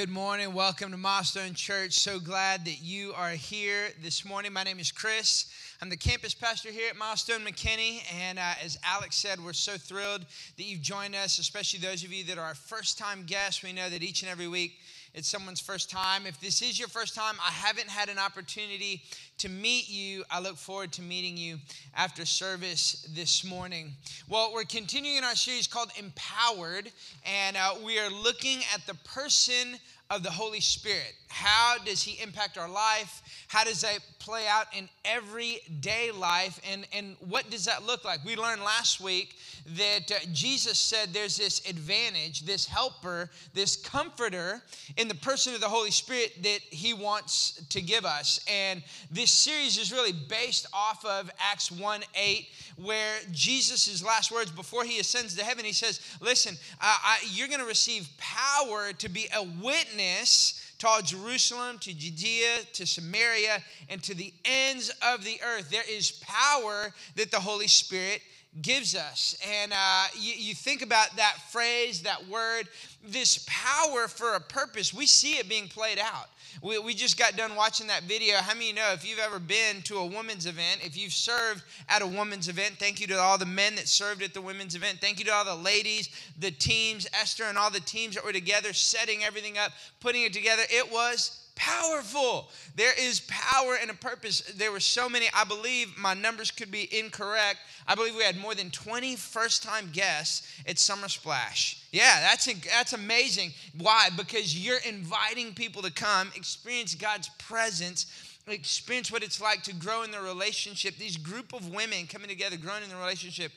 Good morning. Welcome to Milestone Church. So glad that you are here this morning. My name is Chris. I'm the campus pastor here at Milestone McKinney. And uh, as Alex said, we're so thrilled that you've joined us, especially those of you that are our first time guests. We know that each and every week it's someone's first time. If this is your first time, I haven't had an opportunity to meet you. I look forward to meeting you after service this morning. Well, we're continuing our series called Empowered, and uh, we are looking at the person of the Holy Spirit. How does He impact our life? How does that play out in everyday life? And, and what does that look like? We learned last week that uh, Jesus said there's this advantage, this helper, this comforter in the person of the Holy Spirit that He wants to give us. And this series is really based off of Acts 1 8, where Jesus' last words before He ascends to heaven, He says, Listen, uh, I, you're going to receive power to be a witness to all Jerusalem, to Judea, to Samaria, and to the ends of the earth. There is power that the Holy Spirit gives us. And uh, you, you think about that phrase, that word, this power for a purpose, we see it being played out. We, we just got done watching that video. How many know if you've ever been to a women's event, if you've served at a women's event, thank you to all the men that served at the women's event. Thank you to all the ladies, the teams, Esther, and all the teams that were together setting everything up, putting it together. It was powerful. There is power and a purpose. There were so many, I believe my numbers could be incorrect. I believe we had more than 20 first time guests at Summer Splash. Yeah, that's, that's amazing. Why? Because you're inviting people to come, experience God's presence experience what it's like to grow in the relationship. These group of women coming together, growing in the relationship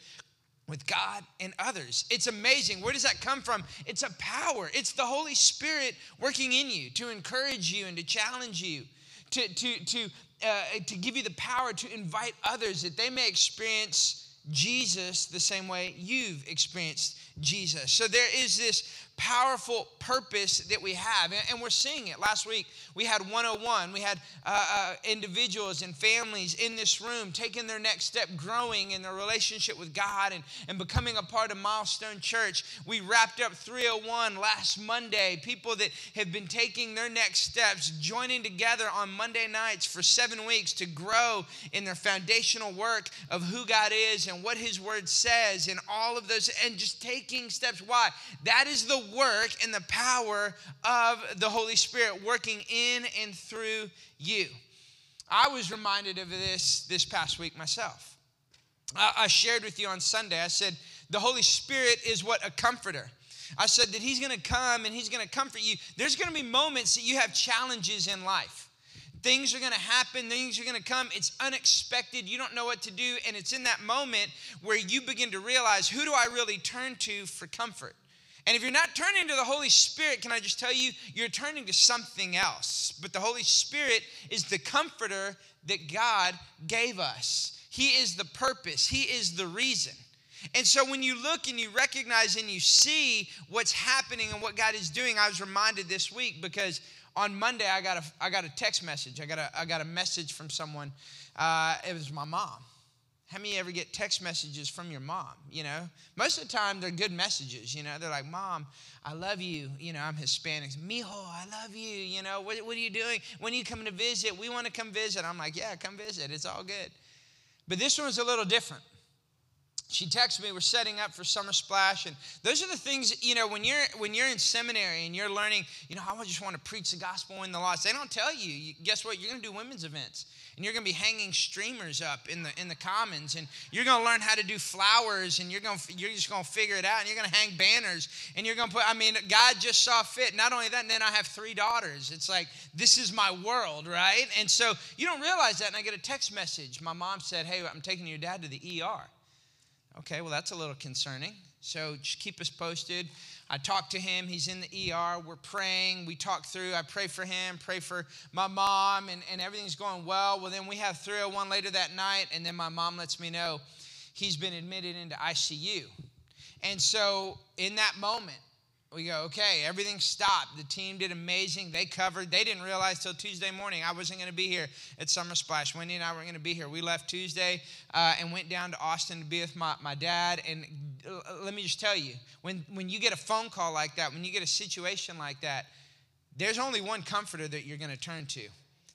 with God and others. It's amazing. Where does that come from? It's a power. It's the Holy Spirit working in you to encourage you and to challenge you, to, to, to, uh, to give you the power to invite others that they may experience Jesus the same way you've experienced Jesus. So there is this powerful purpose that we have. And we're seeing it. Last week, we had 101. We had uh, uh, individuals and families in this room taking their next step, growing in their relationship with God and, and becoming a part of Milestone Church. We wrapped up 301 last Monday. People that have been taking their next steps, joining together on Monday nights for seven weeks to grow in their foundational work of who God is and what His Word says and all of those, and just taking steps. Why? That is the work and the power of the Holy Spirit working in and through you. I was reminded of this this past week myself. I, shared with you on Sunday, I said, the Holy Spirit is what a comforter. I said that He's gonna come and He's gonna comfort you. There's gonna be moments that you have challenges in life. Things are gonna happen, things are gonna come. It's unexpected, you don't know what to do, and it's in that moment where you begin to realize who do I really turn to for comfort? And if you're not turning to the Holy Spirit, can I just tell you, you're turning to something else. But the Holy Spirit is the comforter that God gave us, He is the purpose, He is the reason. And so when you look and you recognize and you see what's happening and what God is doing, I was reminded this week because on Monday I got a, I got a text message. I got a, I got a message from someone. Uh, it was my mom. How many ever get text messages from your mom? You know, most of the time they're good messages. You know, they're like, "Mom, I love you." You know, I'm Hispanic. Mijo, I love you. You know, what, what are you doing? When are you coming to visit? We want to come visit. I'm like, "Yeah, come visit. It's all good." But this one was a little different she texted me we're setting up for summer splash. And those are the things you know when you're when you're in seminary and you're learning you know i just want to preach the gospel in the lost they don't tell you, you guess what? You're going to do women's events and you're going to be hanging streamers up in the in the commons and you're going to learn how to do flowers and you're going to you're just going to figure it out and you're going to hang banners and you're going to put i mean god just saw fit. Not only that and then i have three daughters. It's like this is my world right? And so you don't realize that and i get a text message. My mom said hey i'm taking your dad to the er Okay, well, that's a little concerning. So just keep us posted. I talked to him. He's in the ER. We're praying. We talk through. I pray for him, pray for my mom, and, and everything's going well. Well, then we have 301 later that night, and then my mom lets me know he's been admitted into ICU. And so in that moment, we go, okay, everything stopped. The team did amazing. They covered. They didn't realize till Tuesday morning I wasn't going to be here at Summer Splash. Wendy and I weren't going to be here. We left Tuesday uh, and went down to Austin to be with my, my dad. And let me just tell you, when, when you get a phone call like that, when you get a situation like that, there's only one comforter that you're going to turn to.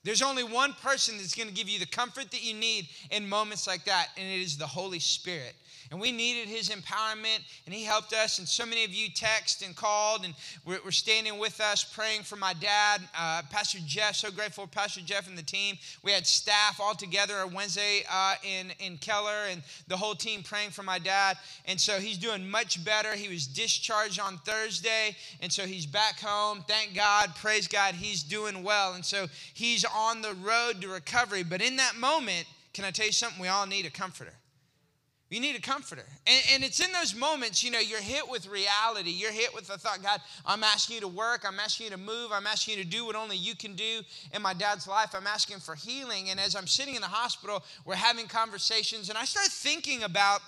There's only one person that's going to give you the comfort that you need in moments like that, and it is the Holy Spirit and we needed his empowerment, and he helped us. And so many of you text and called, and we're, we're standing with us, praying for my dad, uh, Pastor Jeff. So grateful for Pastor Jeff and the team. We had staff all together on Wednesday uh, in in Keller, and the whole team praying for my dad. And so he's doing much better. He was discharged on Thursday, and so he's back home. Thank God, praise God, he's doing well. And so he's on the road to recovery. But in that moment, can I tell you something? We all need a comforter. You need a comforter. And, and, it's in those moments, you know, you're hit with reality. You're hit with the thought, God, I'm asking you to work. I'm asking you to move. I'm asking you to do what only you can do in my dad's life. I'm asking for healing. And as I'm sitting in the hospital, we're having conversations. And I start thinking about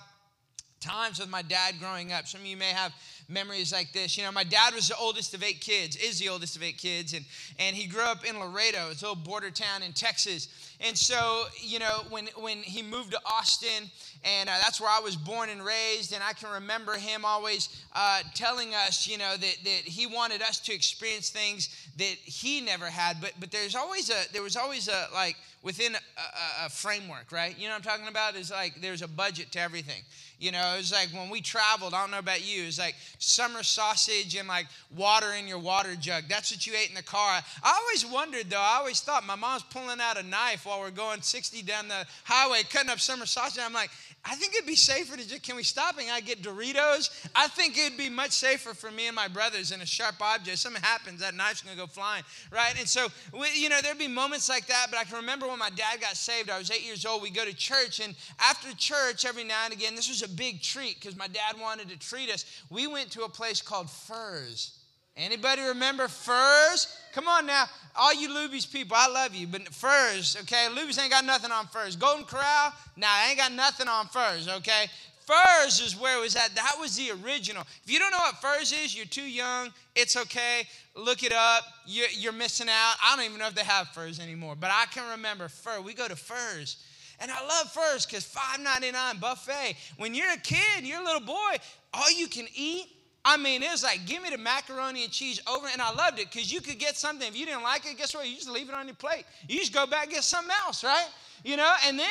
times with my dad growing up. Some of you may have memories like this. You know, my dad was the oldest of eight kids, is the oldest of eight kids, and, and he grew up in Laredo, it's a little border town in Texas. And so, you know, when, when he moved to Austin, and uh, that's where I was born and raised, and I can remember him always uh, telling us, you know, that, that he wanted us to experience things that he never had. But, but there's always a, there was always a, like, within a, a, a framework, right? You know what I'm talking about? Is like there's a budget to everything. You know, it was like when we traveled, I don't know about you, it was like summer sausage and like water in your water jug. That's what you ate in the car. I always wondered though, I always thought my mom's pulling out a knife while we're going 60 down the highway, cutting up summer sausage. I'm like, I think it'd be safer to just, can we stop and I get Doritos? I think it'd be much safer for me and my brothers than a sharp object. Something happens, that knife's gonna go flying, right? And so, we, you know, there'd be moments like that, but I can remember when my dad got saved, I was eight years old, we go to church, and after church, every now and again, this was a big treat because my dad wanted to treat us. We went to a place called Furr's. Anybody remember Furr's? Come on now, all you Luby's people, I love you, but Furr's, okay? Luby's ain't got nothing on Furr's. Golden Corral, nah, ain't got nothing on Furr's, okay? Furr's is where it was at. That was the original. If you don't know what Furr's is, you're too young. It's okay. Look it up. You're, you're missing out. I don't even know if they have Furr's anymore, but I can remember Fur. We go to Furr's. And I love Furr's because $5.99 buffet. When you're a kid, you're a little boy, all you can eat I mean, it was like, give me the macaroni and cheese over, and I loved it because you could get something. If you didn't like it, guess what? You just leave it on your plate. You just go back and get something else, right? You know, and then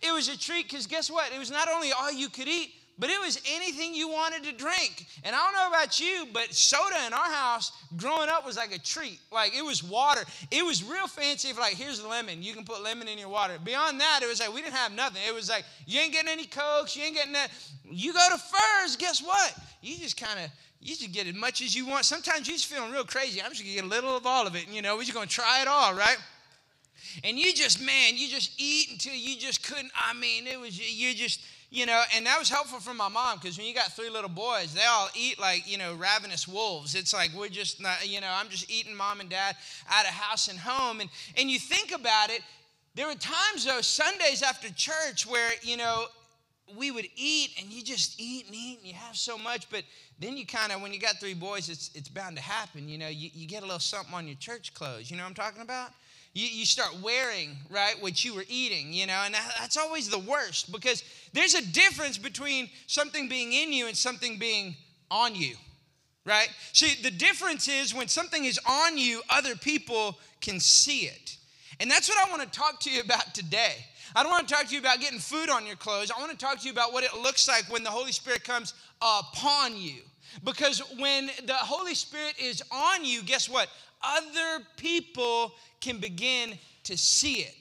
it was a treat because guess what? It was not only all you could eat, but it was anything you wanted to drink. And I don't know about you, but soda in our house growing up was like a treat. Like it was water. It was real fancy. If like here's lemon, you can put lemon in your water. Beyond that, it was like we didn't have nothing. It was like you ain't getting any cokes, you ain't getting that. You go to Furr's, guess what? You just kind of you just get as much as you want. Sometimes you're just feeling real crazy. I'm just gonna get a little of all of it. You know, we're just gonna try it all, right? And you just, man, you just eat until you just couldn't. I mean, it was you just you know, and that was helpful for my mom because when you got three little boys, they all eat like, you know, ravenous wolves. It's like we're just not, you know, I'm just eating mom and dad out of house and home. And, and you think about it, there were times, though, Sundays after church where, you know, we would eat and you just eat and eat and you have so much, but then you kind of, when you got three boys, it's, it's bound to happen. You know, you, you get a little something on your church clothes. You know what I'm talking about? You, you start wearing, right, what you were eating, you know, and that, that's always the worst because there's a difference between something being in you and something being on you, right? See, the difference is when something is on you, other people can see it. And that's what I want to talk to you about today. I don't want to talk to you about getting food on your clothes. I want to talk to you about what it looks like when the Holy Spirit comes upon you. Because when the Holy Spirit is on you, guess what? Other people can begin to see it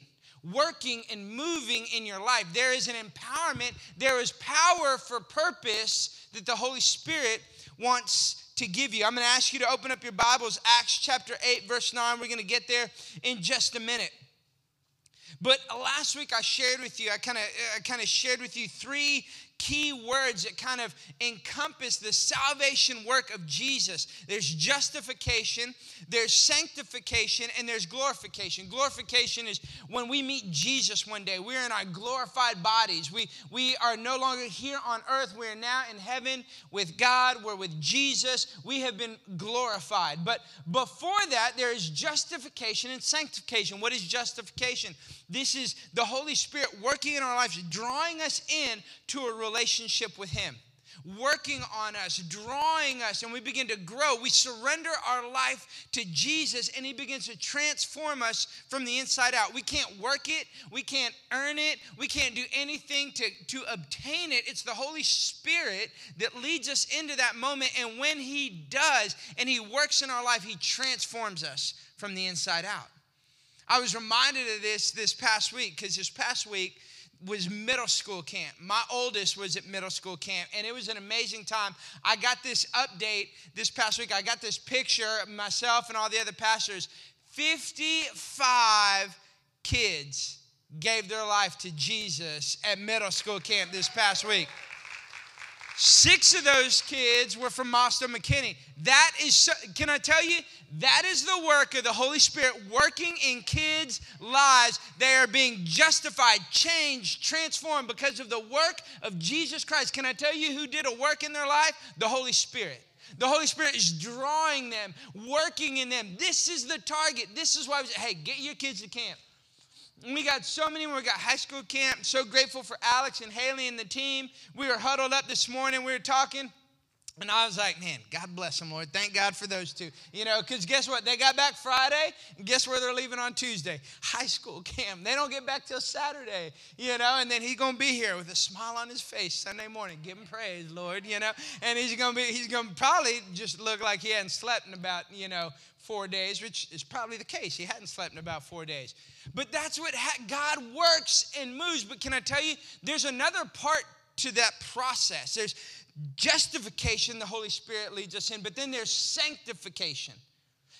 working and moving in your life. There is an empowerment, there is power for purpose that the Holy Spirit wants to give you. I'm going to ask you to open up your Bibles, Acts chapter 8, verse 9. We're going to get there in just a minute. But last week I shared with you, I kind of I kind of shared with you three key words that kind of encompass the salvation work of Jesus. There's justification, there's sanctification, and there's glorification. Glorification is when we meet Jesus one day. We're in our glorified bodies. We, we are no longer here on earth. We're now in heaven with God. We're with Jesus. We have been glorified. But before that, there is justification and sanctification. What is justification? This is the Holy Spirit working in our lives, drawing us in to a relationship with Him. working on us, drawing us, and we begin to grow. We surrender our life to Jesus, and He begins to transform us from the inside out. We can't work it, we can't earn it, we can't do anything to, to obtain it. It's the Holy Spirit that leads us into that moment, and when He does and He works in our life, He transforms us from the inside out. I was reminded of this this past week because this past week, was middle school camp. My oldest was at middle school camp, and it was an amazing time. I got this update this past week. I got this picture of myself and all the other pastors. 55 kids gave their life to Jesus at middle school camp this past week. Six of those kids were from Milestone McKinney. That is, so, can I tell you, that is the work of the Holy Spirit working in kids' lives. They are being justified, changed, transformed because of the work of Jesus Christ. Can I tell you who did a work in their life? The Holy Spirit. The Holy Spirit is drawing them, working in them. This is the target. This is why we say, hey, get your kids to camp. We got so many. We got high school camp. So grateful for Alex and Haley and the team. We were huddled up this morning. We were talking. And I was like, man, God bless them, Lord. Thank God for those two. You know, because guess what? They got back Friday, and guess where they're leaving on Tuesday? High school camp. They don't get back till Saturday, you know, and then he's to be here with a smile on his face Sunday morning. Give him praise, Lord, you know. And he's to be, he's to probably just look like he hadn't slept in about, you know, four days, which is probably the case. He hadn't slept in about four days. But that's what ha- God works and moves. But can I tell you, there's another part to that process. There's justification, the Holy Spirit leads us in, but then there's sanctification.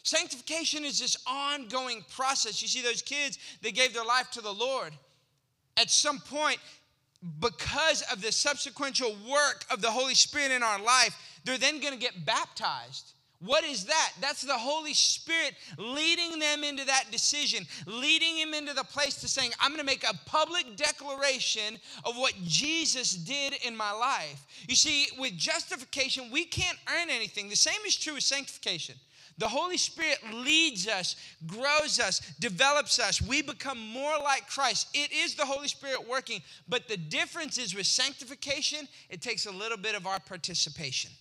Sanctification is this ongoing process. You see, those kids, they gave their life to the Lord. At some point, because of the subsequent work of the Holy Spirit in our life, they're then going to get baptized. What is that? That's the Holy Spirit leading them into that decision, leading him into the place to saying, I'm going to make a public declaration of what Jesus did in my life. You see, with justification, we can't earn anything. The same is true with sanctification. The Holy Spirit leads us, grows us, develops us. We become more like Christ. It is the Holy Spirit working, but the difference is with sanctification, it takes a little bit of our participation.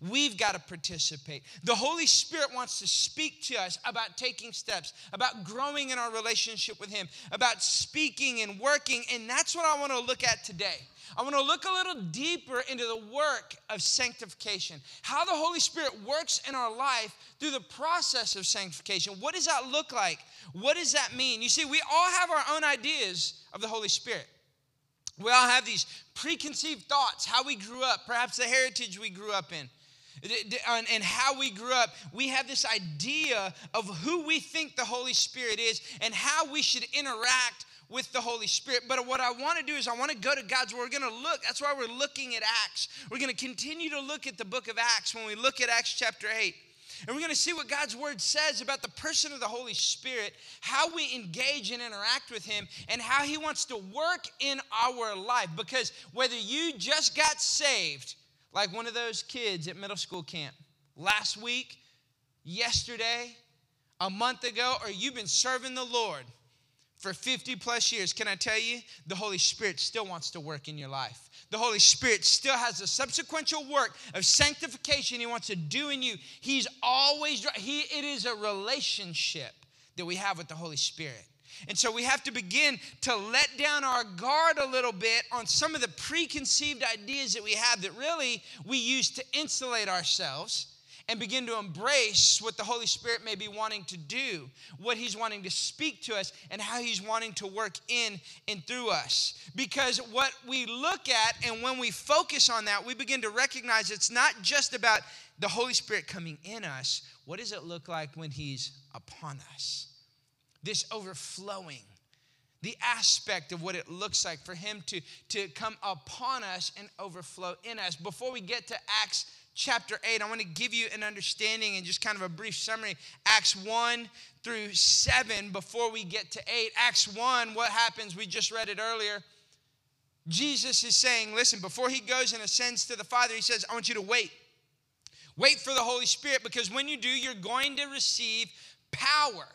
We've got to participate. The Holy Spirit wants to speak to us about taking steps, about growing in our relationship with Him, about speaking and working. And that's what I want to look at today. I want to look a little deeper into the work of sanctification, how the Holy Spirit works in our life through the process of sanctification. What does that look like? What does that mean? You see, we all have our own ideas of the Holy Spirit. We all have these preconceived thoughts, how we grew up, perhaps the heritage we grew up in and how we grew up, we have this idea of who we think the Holy Spirit is and how we should interact with the Holy Spirit. But what I want to do is I want to go to God's Word. We're going to look. That's why we're looking at Acts. We're going to continue to look at the book of Acts when we look at Acts chapter 8. And we're going to see what God's word says about the person of the Holy Spirit, how we engage and interact with Him, and how He wants to work in our life. Because whether you just got saved, like one of those kids at middle school camp last week, yesterday, a month ago, or you've been serving the Lord for 50 plus years, can I tell you, the Holy Spirit still wants to work in your life. The Holy Spirit still has a subsequent work of sanctification He wants to do in you. He's always, he, it is a relationship that we have with the Holy Spirit. And so we have to begin to let down our guard a little bit on some of the preconceived ideas that we have that really we use to insulate ourselves and begin to embrace what the Holy Spirit may be wanting to do, what He's wanting to speak to us, and how He's wanting to work in and through us. Because what we look at and when we focus on that, we begin to recognize it's not just about the Holy Spirit coming in us. What does it look like when He's upon us? This overflowing, the aspect of what it looks like for Him to, to come upon us and overflow in us. Before we get to Acts chapter 8, I want to give you an understanding and just kind of a brief summary. Acts 1 through 7, before we get to 8. Acts 1, what happens? We just read it earlier. Jesus is saying, listen, before he goes and ascends to the Father, he says, I want you to wait. Wait for the Holy Spirit because when you do, you're going to receive power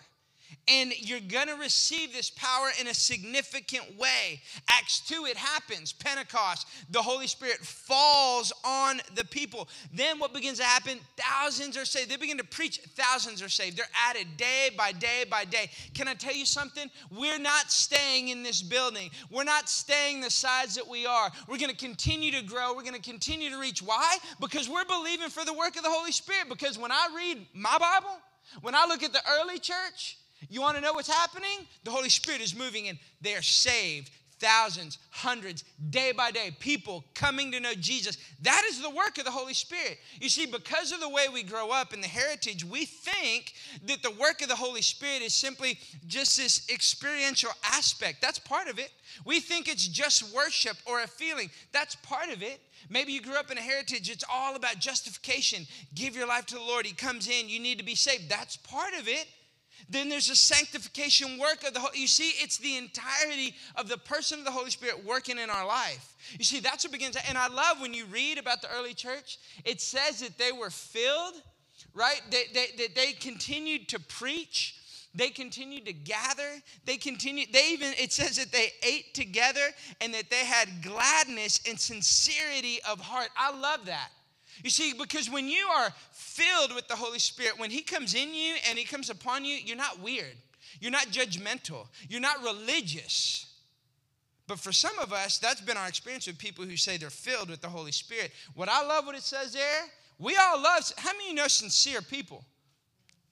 and you're going to receive this power in a significant way. Acts 2, it happens. Pentecost, the Holy Spirit falls on the people. Then what begins to happen? Thousands are saved. They begin to preach, thousands are saved. They're added day by day by day. Can I tell you something? We're not staying in this building, we're not staying the size that we are. We're going to continue to grow, we're going to continue to reach. Why? Because we're believing for the work of the Holy Spirit. Because when I read my Bible, when I look at the early church, you want to know what's happening? The Holy Spirit is moving and they're saved. Thousands, hundreds, day by day, people coming to know Jesus. That is the work of the Holy Spirit. You see, because of the way we grow up in the heritage, we think that the work of the Holy Spirit is simply just this experiential aspect. That's part of it. We think it's just worship or a feeling. That's part of it. Maybe you grew up in a heritage, it's all about justification. Give your life to the Lord. He comes in, you need to be saved. That's part of it. Then there's a sanctification work of the Holy. You see, it's the entirety of the person of the Holy Spirit working in our life. You see, that's what begins. And I love when you read about the early church. It says that they were filled, right? That they, they, they continued to preach. They continued to gather. They continued, they even, it says that they ate together and that they had gladness and sincerity of heart. I love that. You see, because when you are filled with the Holy Spirit, when He comes in you and He comes upon you, you're not weird. You're not judgmental. You're not religious. But for some of us, that's been our experience with people who say they're filled with the Holy Spirit. What I love what it says there, we all love, how many of you know sincere people?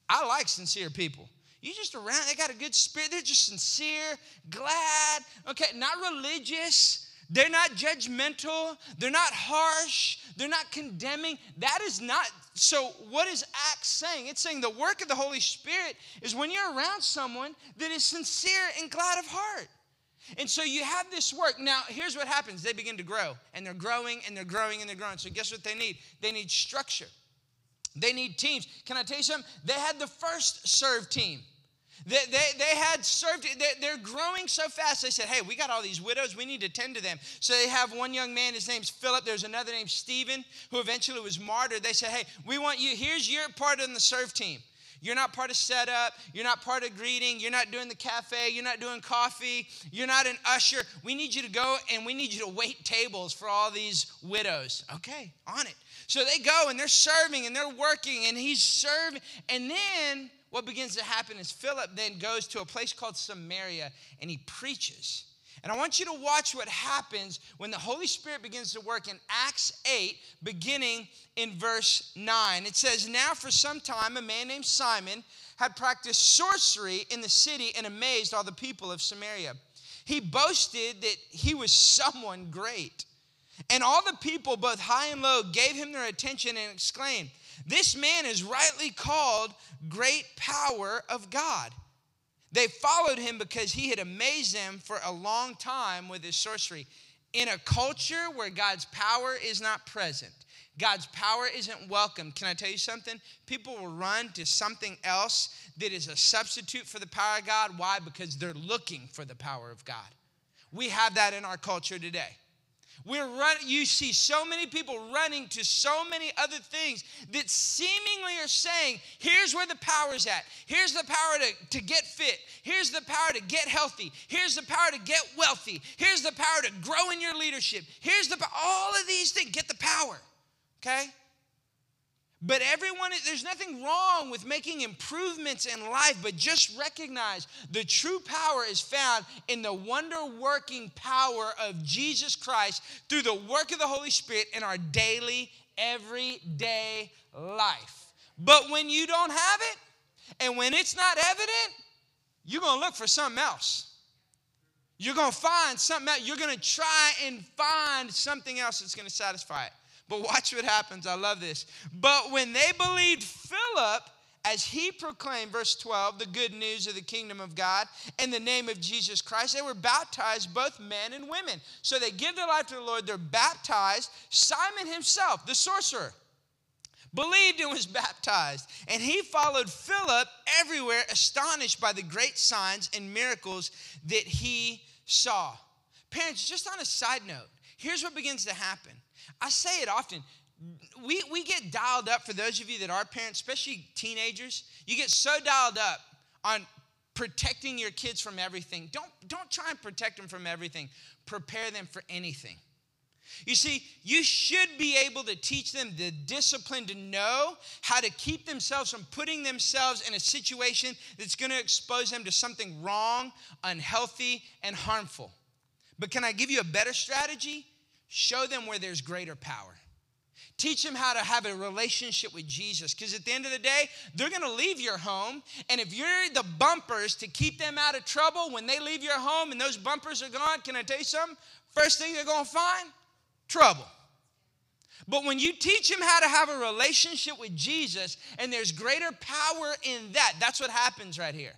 I like sincere people. You just around, they got a good spirit. They're just sincere, glad, okay, not religious, they're not judgmental. They're not harsh. They're not condemning. That is not. So, what is Acts saying? It's saying the work of the Holy Spirit is when you're around someone that is sincere and glad of heart. And so you have this work. Now, here's what happens they begin to grow, and they're growing, and they're growing, and they're growing. So, guess what they need? They need structure, they need teams. Can I tell you something? They had the first serve team. They, they, they had served, they, are growing so fast. They said, Hey, we got all these widows. We need to tend to them. So they have one young man, his name's Philip. There's another named Stephen, who eventually was martyred. They said, Hey, we want you, here's your part in the serve team. You're not part of setup. You're not part of greeting. You're not doing the cafe. You're not doing coffee. You're not an usher. We need you to go and we need you to wait tables for all these widows. Okay, on it. So they go and they're serving and they're working and he's serving. And then what begins to happen is Philip then goes to a place called Samaria and he preaches. And I want you to watch what happens when the Holy Spirit begins to work in Acts 8, beginning in verse 9. It says, Now for some time, a man named Simon had practiced sorcery in the city and amazed all the people of Samaria. He boasted that he was someone great. And all the people, both high and low, gave him their attention and exclaimed, This man is rightly called great power of God. They followed him because he had amazed them for a long time with his sorcery. In a culture where God's power is not present, God's power isn't welcome. Can I tell you something? People will run to something else that is a substitute for the power of God. Why? Because they're looking for the power of God. We have that in our culture today. We're running, you see so many people running to so many other things that seemingly are saying, here's where the power's at. Here's the power to, to get fit. Here's the power to get healthy. Here's the power to get wealthy. Here's the power to grow in your leadership. Here's the all of these things. Get the power. Okay? But everyone, there's nothing wrong with making improvements in life, but just recognize the true power is found in the wonder working power of Jesus Christ through the work of the Holy Spirit in our daily, everyday life. But when you don't have it, and when it's not evident, you're gonna look for something else. You're gonna find something else. You're gonna try and find something else that's gonna satisfy it. But watch what happens. I love this. But when they believed Philip, as he proclaimed, verse 12, the good news of the kingdom of God in the name of Jesus Christ, they were baptized, both men and women. So they give their life to the Lord, they're baptized. Simon himself, the sorcerer, believed and was baptized. And he followed Philip everywhere, astonished by the great signs and miracles that he saw. Parents, just on a side note, here's what begins to happen I say it often. We, we get dialed up for those of you that are parents, especially teenagers. You get so dialed up on protecting your kids from everything. Don't, don't try and protect them from everything. Prepare them for anything. You see, you should be able to teach them the discipline to know how to keep themselves from putting themselves in a situation that's going to expose them to something wrong, unhealthy, and harmful. But can I give you a better strategy? Show them where there's greater power. Teach them how to have a relationship with Jesus. Because at the end of the day, they're going to leave your home. And if you're the bumpers to keep them out of trouble when they leave your home and those bumpers are gone, can I tell you something? First thing they're going to find trouble. But when you teach them how to have a relationship with Jesus and there's greater power in that, that's what happens right here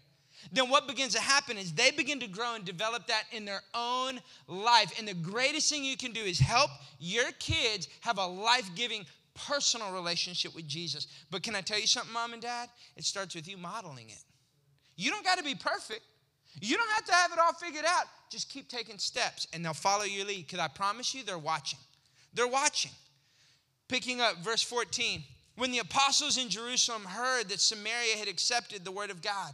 then what begins to happen is they begin to grow and develop that in their own life. And the greatest thing you can do is help your kids have a life giving personal relationship with Jesus. But can I tell you something, mom and dad? It starts with you modeling it. You don't got to be perfect. You don't have to have it all figured out. Just keep taking steps and they'll follow your lead because I promise you they're watching. They're watching. Picking up verse 14. When the apostles in Jerusalem heard that Samaria had accepted the word of God,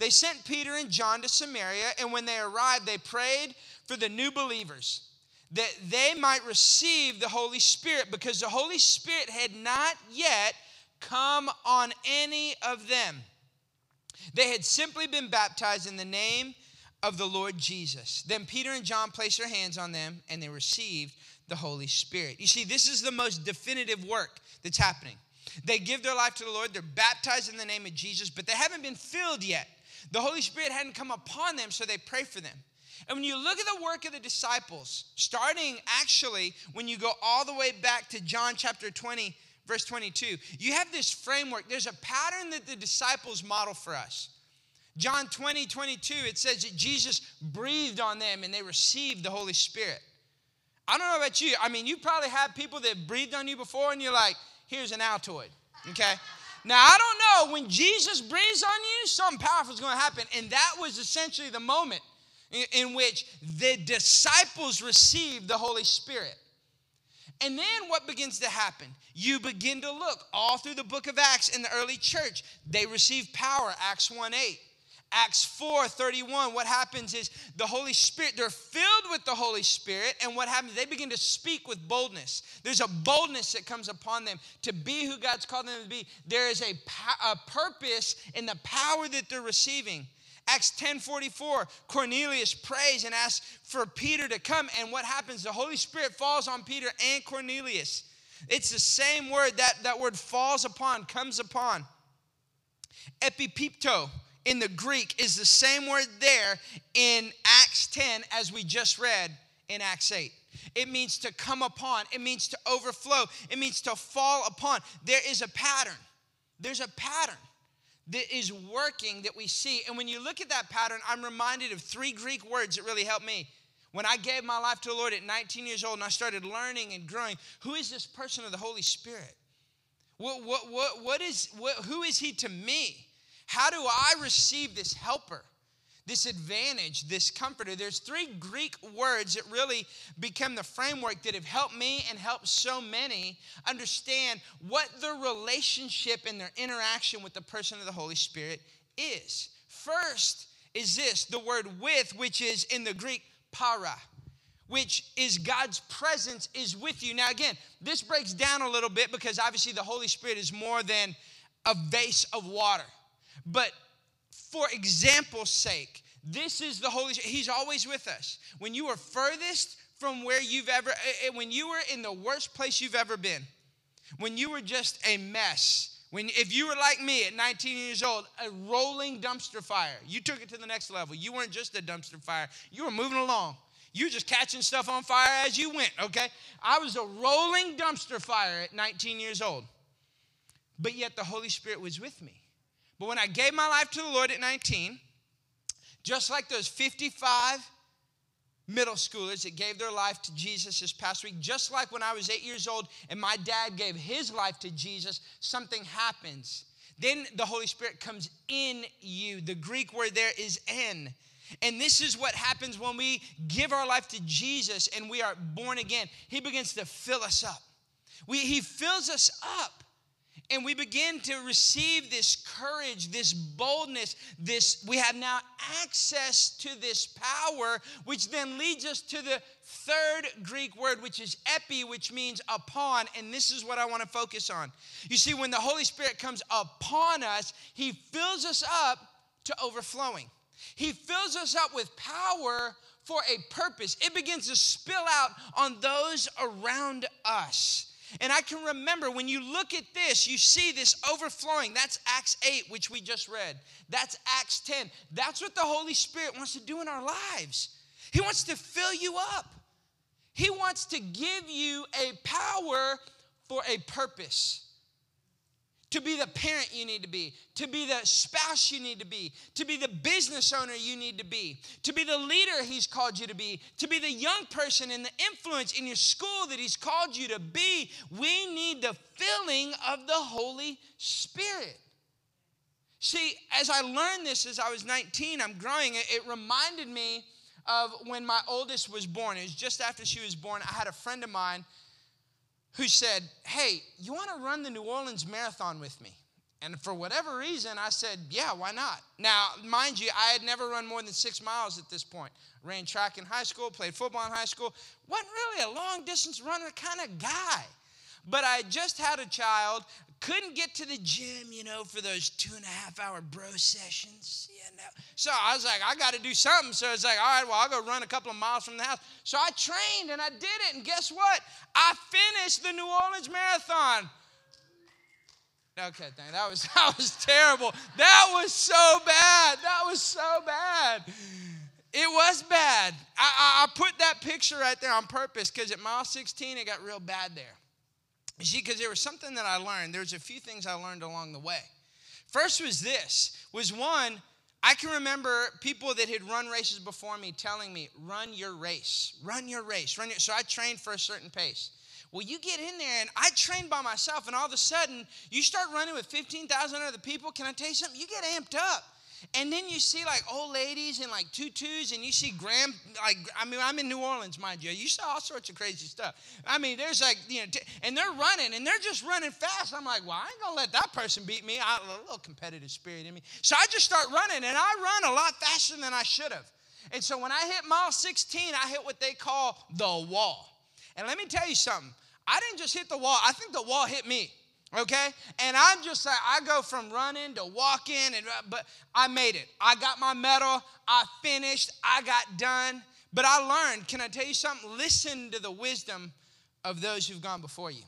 they sent Peter and John to Samaria, and when they arrived, they prayed for the new believers that they might receive the Holy Spirit because the Holy Spirit had not yet come on any of them. They had simply been baptized in the name of the Lord Jesus. Then Peter and John placed their hands on them and they received the Holy Spirit. You see, this is the most definitive work that's happening. They give their life to the Lord, they're baptized in the name of Jesus, but they haven't been filled yet. The Holy Spirit hadn't come upon them, so they pray for them. And when you look at the work of the disciples, starting actually when you go all the way back to John chapter 20, verse 22, you have this framework. There's a pattern that the disciples model for us. John 20, 22, it says that Jesus breathed on them and they received the Holy Spirit. I don't know about you. I mean, you probably had people that breathed on you before and you're like, here's an Altoid, okay? Now, I don't know, when Jesus breathes on you, something powerful is going to happen. And that was essentially the moment in, in which the disciples received the Holy Spirit. And then what begins to happen? You begin to look all through the book of Acts in the early church. They received power, Acts 1 8. Acts 4 31, what happens is the Holy Spirit, they're filled with the Holy Spirit, and what happens? They begin to speak with boldness. There's a boldness that comes upon them to be who God's called them to be. There is a, a purpose in the power that they're receiving. Acts 10 44, Cornelius prays and asks for Peter to come, and what happens? The Holy Spirit falls on Peter and Cornelius. It's the same word that that word falls upon, comes upon. Epipipto in the Greek is the same word there in Acts 10 as we just read in Acts 8. It means to come upon, it means to overflow, it means to fall upon. There is a pattern. There's a pattern that is working that we see. And when you look at that pattern, I'm reminded of three Greek words that really helped me. When I gave my life to the Lord at 19 years old and I started learning and growing, who is this person of the Holy Spirit? What, what, what, what is, what, who is he to me? How do I receive this helper, this advantage, this comforter? There's three Greek words that really become the framework that have helped me and helped so many understand what the relationship and their interaction with the person of the Holy Spirit is. First is this the word with, which is in the Greek para which is God's presence is with you. Now, again, this breaks down a little bit because obviously the Holy Spirit is more than a vase of water. But for example's sake, this is the Holy Spirit. He's always with us. When you are furthest from where you've ever, eh, eh, when you were in the worst place you've ever been, when you were just a mess, when if you were like me at 19 years old, a rolling dumpster fire, you took it to the next level. You weren't just a dumpster fire, you were moving along. You were just catching stuff on fire as you went, okay? I was a rolling dumpster fire at 19 years old. But yet the Holy Spirit was with me. But when I gave my life to the Lord at 19, just like those 55 middle schoolers that gave their life to Jesus this past week, just like when I was eight years old and my dad gave his life to Jesus, something happens. Then the Holy Spirit comes in you. The Greek word there is en. And this is what happens when we give our life to Jesus and we are born again. He begins to fill us up. We, he fills us up. And we begin to receive this courage, this boldness, this we have now access to this power, which then leads us to the third Greek word, which is epi, which means upon. And this is what I want to focus on. You see, when the Holy Spirit comes upon us, He fills us up to overflowing. He fills us up with power for a purpose. It begins to spill out on those around us. And I can remember when you look at this, you see this overflowing. That's Acts 8, which we just read. That's Acts 10. That's what the Holy Spirit wants to do in our lives. He wants to fill you up, He wants to give you a power for a purpose to be the parent you need to be, to be the spouse you need to be, to be the business owner you need to be, to be the leader He's called you to be, to be the young person and the influence in your school that He's called you to be. We need the filling of the Holy Spirit. See, as I learned this as I was 19, I'm growing, it, it reminded me of when my oldest was born. It was just after she was born. I had a friend of mine who said, Hey, you want to run the New Orleans Marathon with me? And for whatever reason, I said, Yeah, why not? Now, mind you, I had never run more than six miles at this point. Ran track in high school, played football in high school. Wasn't really a long distance runner kind of guy. But I just had a child, couldn't get to the gym, you know, for those two and a half hour bro sessions. You know. So I was like, I got to do something. So it's like, all right, well, I'll go run a couple of miles from the house. So I trained and I did it. And guess what? I finished the New Orleans Marathon. Okay, dang, that was that was terrible. That was so bad. That was so bad. It was bad. I, I, I put that picture right there on purpose because at mile 16 it got real bad there. You see, because there was something that I learned. There's a few things I learned along the way. First was this, was one, I can remember people that had run races before me telling me, run your race, run your race, run your. So I trained for a certain pace. Well, you get in there, and I trained by myself, and all of a sudden, you start running with 15,000 other people. Can I tell you something? You get amped up. And then you see like old ladies in like tutus, and you see grand, like, I mean, I'm in New Orleans, mind you. You saw all sorts of crazy stuff. I mean, there's like, you know, t- and they're running, and they're just running fast. I'm like, well, I ain't gonna let that person beat me. I, a little competitive spirit in me. So I just start running, and I run a lot faster than I should have. And so when I hit mile 16, I hit what they call the wall. And let me tell you something. I didn't just hit the wall, I think the wall hit me okay? And i'm just like i go from running to walking and uh, but i made it. I got my medal. I finished. I got done. But i learned can i tell you something? Listen to the wisdom of those who've gone before you.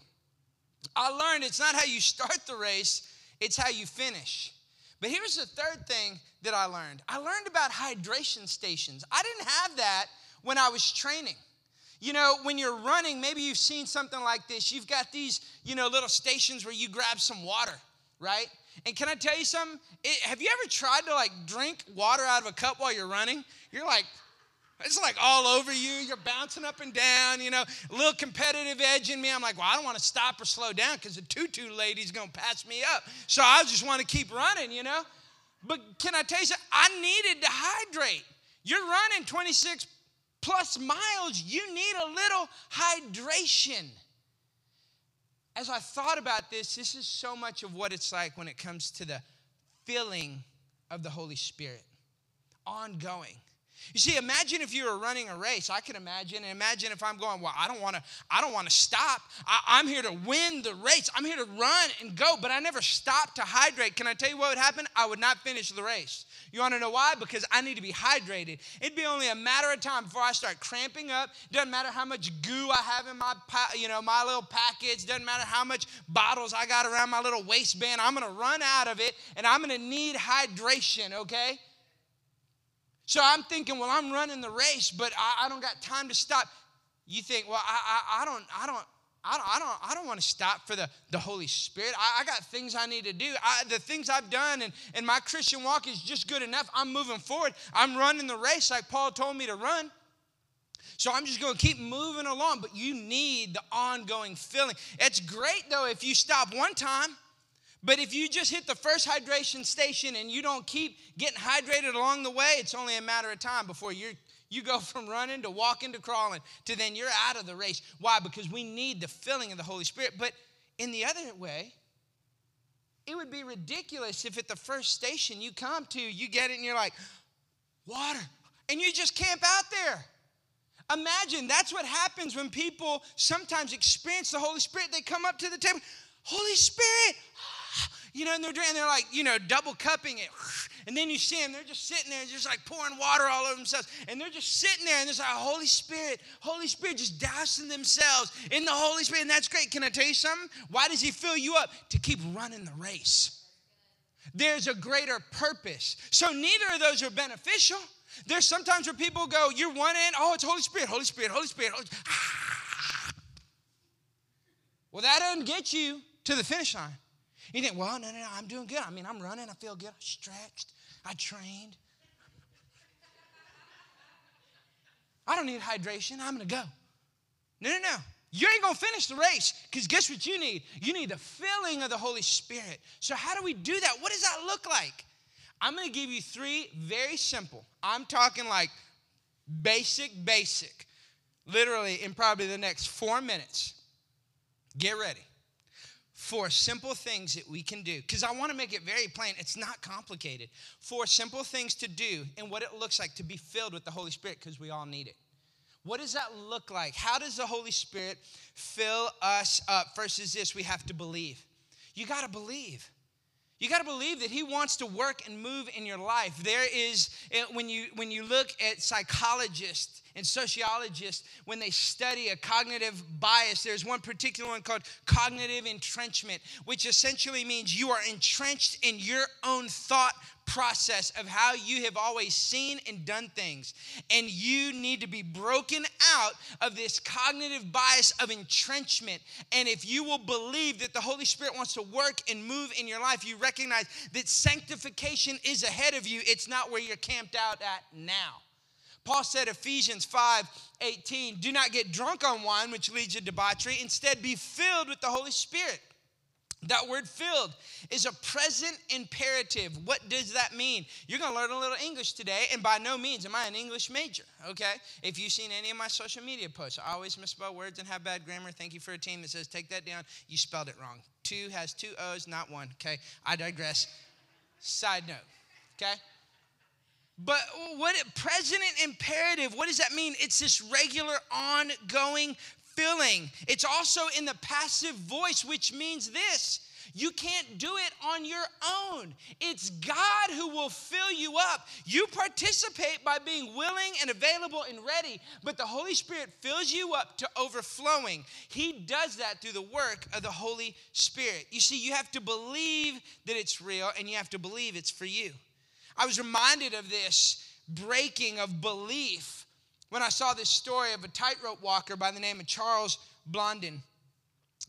I learned it's not how you start the race it's how you finish. But here's the third thing that i learned. I learned about hydration stations. I didn't have that when i was training you know, when you're running, maybe you've seen something like this. You've got these, you know, little stations where you grab some water, right? And can I tell you something? It, have you ever tried to like drink water out of a cup while you're running? You're like, it's like all over you. You're bouncing up and down, you know, a little competitive edge in me. I'm like, well, I don't want to stop or slow down because the tutu lady's going to pass me up. So I just want to keep running, you know. But can I tell you something? I needed to hydrate. You're running 26 plus miles, you need a little hydration. As I thought about this, this is so much of what it's like when it comes to the filling of the Holy Spirit, ongoing. You see, imagine if you were running a race. I can imagine. And imagine if I'm going, well, I don't want to, I don't want to stop. I, am here to win the race. I'm here to run and go, but I never stop to hydrate. Can I tell you what would happen? I would not finish the race. You want to know why? Because I need to be hydrated. It'd be only a matter of time before I start cramping up. Doesn't matter how much goo I have in my, you know, my little package. Doesn't matter how much bottles I got around my little waistband. I'm going to run out of it, and I'm going to need hydration. Okay. So I'm thinking, well, I'm running the race, but I, I don't got time to stop. You think, well, I, I, I don't, I don't, I don't, I don't, I don't want to stop for the, the Holy Spirit. I, I got things I need to do. I, the things I've done and, and my Christian walk is just good enough. I'm moving forward. I'm running the race like Paul told me to run. So I'm just going to keep moving along, but you need the ongoing filling. It's great though if you stop one time but if you just hit the first hydration station and you don't keep getting hydrated along the way, it's only a matter of time before you you go from running to walking to crawling to then you're out of the race. Why? Because we need the filling of the Holy Spirit. But in the other way, It would be ridiculous if at the first station you come to, you get it and you're like, water, and you just camp out there. Imagine that's what happens when people sometimes experience the Holy Spirit. They come up to the table, Holy Spirit, you know, and they're, and they're like, you know, double cupping it. And then you see them, they're just sitting there, just like pouring water all over themselves. And they're just sitting there, and there's like, Holy Spirit, Holy Spirit, just dousing themselves in the Holy Spirit. And that's great. Can I tell you something? Why does He fill you up? To keep running the race. There's a greater purpose. So neither of those are beneficial. There's sometimes where people go, you're one end, oh, it's Holy Spirit, Holy Spirit, Holy Spirit. Holy Spirit. Well, that doesn't get you to the finish line. You think, well, no, no, no, I'm doing good. I mean, I'm running, I feel good, I stretched, I trained. I don't need hydration, I'm gonna go. No, no, no. You ain't gonna finish the race because guess what you need? You need the filling of the Holy Spirit. So, how do we do that? What does that look like? I'm gonna give you three very simple, I'm talking like basic, basic, literally in probably the next four minutes. Get ready four simple things that we can do. Because I want to make it very plain. It's not complicated. Four simple things to do and what it looks like to be filled with the Holy Spirit because we all need it. What does that look like? How does the Holy Spirit fill us up? First is this we have to believe. You got to believe. You got to believe that he wants to work and move in your life. There is eh, when you when you look at psychologists and sociologists when they study a cognitive bias, there's one particular one called cognitive entrenchment, which essentially means you are entrenched in your own thought process of how you have always seen and done things. And you need to be broken out of this cognitive bias of entrenchment. And if you will believe that the Holy Spirit wants to work and move in your life, you recognize that sanctification is ahead of you. It's not where you're camped out at now. Paul said, Ephesians 5 18, do not get drunk on wine, which leads to debauchery. Instead, be filled with the Holy Spirit. That word filled is a present imperative. What does that mean? You're going to learn a little English today, and by no means am I an English major, okay? If you've seen any of my social media posts, I always misspell words and have bad grammar. Thank you for a team that says, take that down. You spelled it wrong. Two has two O's, not one, okay? I digress. Side note, okay? But what present imperative, what does that mean? It's this regular, ongoing filling. It's also in the passive voice, which means this you can't do it on your own. It's God who will fill you up. You participate by being willing and available and ready, but the Holy Spirit fills you up to overflowing. He does that through the work of the Holy Spirit. You see, you have to believe that it's real and you have to believe it's for you. I was reminded of this breaking of belief when I saw this story of a tightrope walker by the name of Charles Blondin.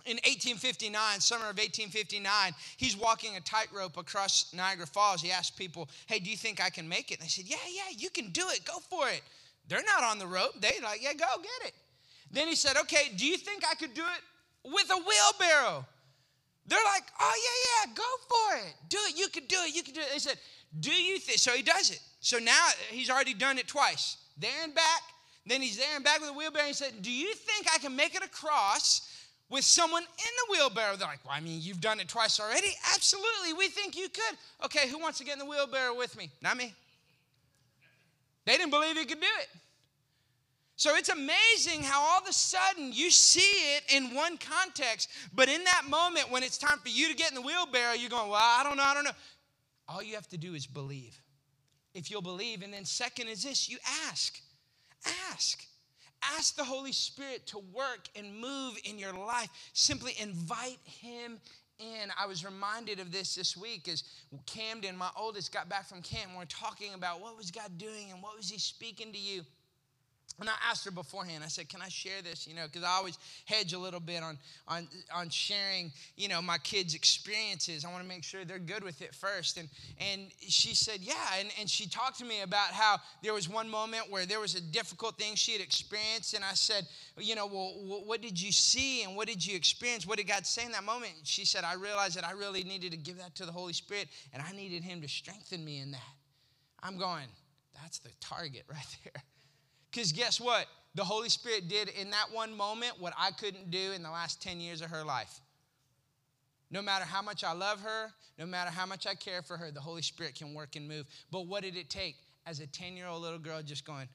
In 1859, summer of 1859, he's walking a tightrope across Niagara Falls. He asked people, Hey, do you think I can make it? And they said, Yeah, yeah, you can do it. Go for it. They're not on the rope. They like, Yeah, go get it. Then he said, Okay, do you think I could do it with a wheelbarrow? They're like, Oh, yeah, yeah, go for it. Do it. You can do it. You can do it. They said, Do you think? So he does it. So now uh, he's already done it twice, there and back. Then he's there and back with the wheelbarrow. And He said, Do you think I can make it across with someone in the wheelbarrow? They're like, Well, I mean, you've done it twice already. Absolutely. We think you could. Okay, who wants to get in the wheelbarrow with me? Not me. They didn't believe he could do it. So it's amazing how all of a sudden you see it in one context, but in that moment when it's time for you to get in the wheelbarrow, you're going, Well, I don't know, I don't know. All you have to do is believe. If you'll believe, and then second is this you ask. Ask. Ask the Holy Spirit to work and move in your life. Simply invite Him in. I was reminded of this this week as Camden, my oldest, got back from camp. And we're talking about what was God doing and what was He speaking to you. And I asked her beforehand, I said, Can I share this? You know, because I always hedge a little bit on, on, on sharing, you know, my kids' experiences. I want to make sure they're good with it first. And, and she said, Yeah. And, and she talked to me about how there was one moment where there was a difficult thing she had experienced. And I said, You know, well, what did you see and what did you experience? What did God say in that moment? she said, I realized that I really needed to give that to the Holy Spirit and I needed Him to strengthen me in that. I'm going, That's the target right there. Because guess what? The Holy Spirit did in that one moment what I couldn't do in the last 10 years of her life. No matter how much I love her, no matter how much I care for her, the Holy Spirit can work and move. But what did it take? As a 10 year old little girl, just going,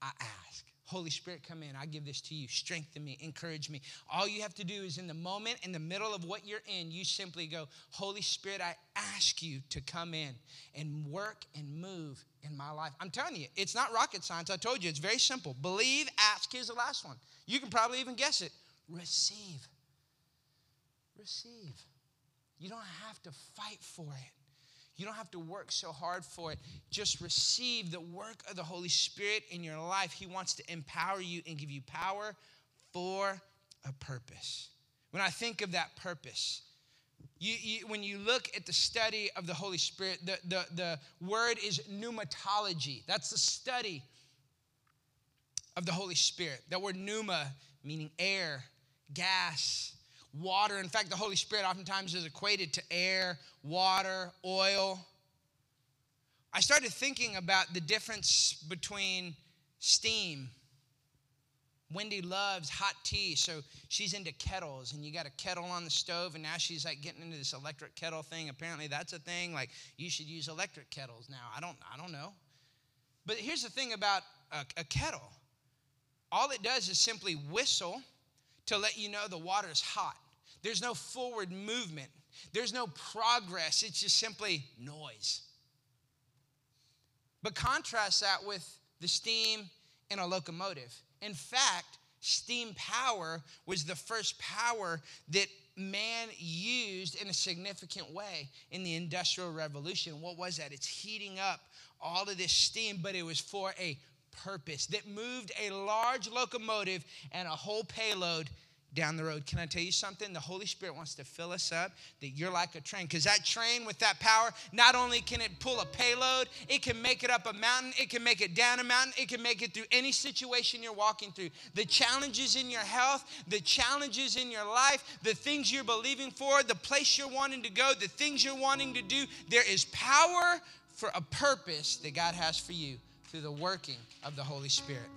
I ask. Holy Spirit, come in. I give this to you. Strengthen me, encourage me. All you have to do is in the moment, in the middle of what you're in, you simply go, Holy Spirit, I ask you to come in and work and move in my life. I'm telling you, it's not rocket science. I told you, it's very simple. Believe, ask. Here's the last one. You can probably even guess it. Receive. Receive. You don't have to fight for it. You don't have to work so hard for it. Just receive the work of the Holy Spirit in your life. He wants to empower you and give you power for a purpose. When I think of that purpose, you, you, when you look at the study of the Holy Spirit, the, the, the word is pneumatology. That's the study of the Holy Spirit. That word pneuma, meaning air, gas, water. In fact, the Holy Spirit oftentimes is equated to air, water, oil. I started thinking about the difference between steam. Wendy loves hot tea, so she's into kettles, and you got a kettle on the stove, and now she's like getting into this electric kettle thing. Apparently, that's a thing. Like you should use electric kettles now. I don't, I don't know. But here's the thing about a, a kettle. All it does is simply whistle to let you know the water's hot. There's no forward movement, there's no progress. It's just simply noise. But contrast that with the steam in a locomotive. In fact, steam power was the first power that man used in a significant way in the Industrial Revolution. What was that? It's heating up all of this steam, but it was for a purpose that moved a large locomotive and a whole payload down the road. Can I tell you something? The Holy Spirit wants to fill us up that you're like a train. Because that train with that power, not only can it pull a payload, it can make it up a mountain, it can make it down a mountain, it can make it through any situation you're walking through. The challenges in your health, the challenges in your life, the things you're believing for, the place you're wanting to go, the things you're wanting to do, there is power for a purpose that God has for you through the working of the Holy Spirit.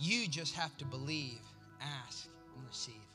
You just have to believe, ask, and receive.